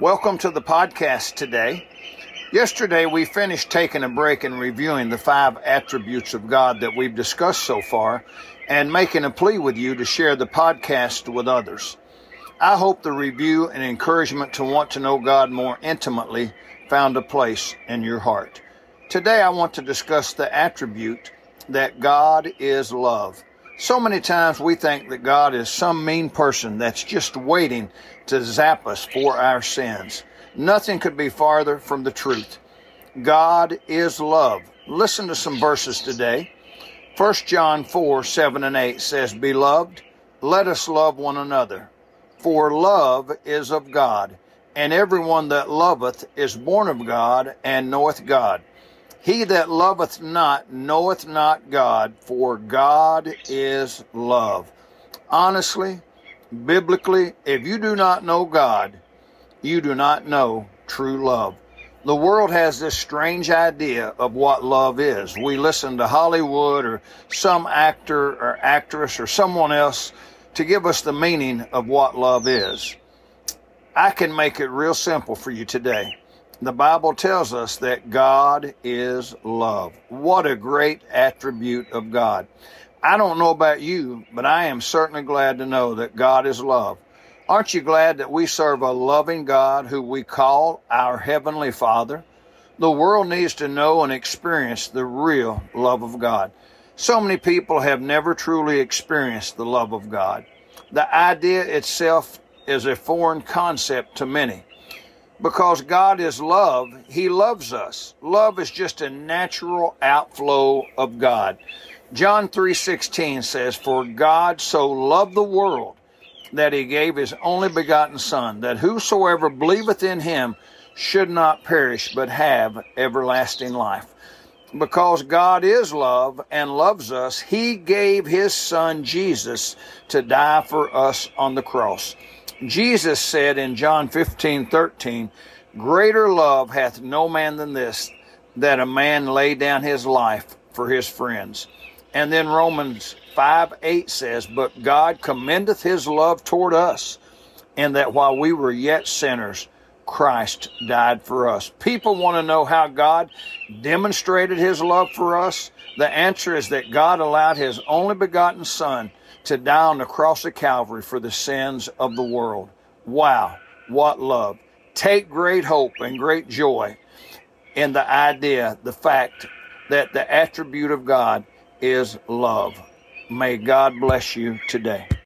Welcome to the podcast today. Yesterday, we finished taking a break and reviewing the five attributes of God that we've discussed so far and making a plea with you to share the podcast with others. I hope the review and encouragement to want to know God more intimately found a place in your heart. Today, I want to discuss the attribute that God is love. So many times we think that God is some mean person that's just waiting to zap us for our sins. Nothing could be farther from the truth. God is love. Listen to some verses today. 1 John 4 7 and 8 says, Beloved, let us love one another, for love is of God, and everyone that loveth is born of God and knoweth God. He that loveth not knoweth not God, for God is love. Honestly, biblically, if you do not know God, you do not know true love. The world has this strange idea of what love is. We listen to Hollywood or some actor or actress or someone else to give us the meaning of what love is. I can make it real simple for you today the Bible tells us that God is love. What a great attribute of God. I don't know about you, but I am certainly glad to know that God is love. Aren't you glad that we serve a loving God who we call our Heavenly Father? The world needs to know and experience the real love of God. So many people have never truly experienced the love of God. The idea itself is a foreign concept to many because God is love, He loves us. Love is just a natural outflow of God. John 3:16 says, "For God so loved the world that he gave his only begotten son, that whosoever believeth in him should not perish but have everlasting life." Because God is love and loves us, he gave his son Jesus to die for us on the cross. Jesus said in John 15, 13, Greater love hath no man than this, that a man lay down his life for his friends. And then Romans 5, 8 says, But God commendeth his love toward us, in that while we were yet sinners, Christ died for us. People want to know how God demonstrated his love for us. The answer is that God allowed his only begotten Son to die on the cross of Calvary for the sins of the world. Wow, what love. Take great hope and great joy in the idea, the fact that the attribute of God is love. May God bless you today.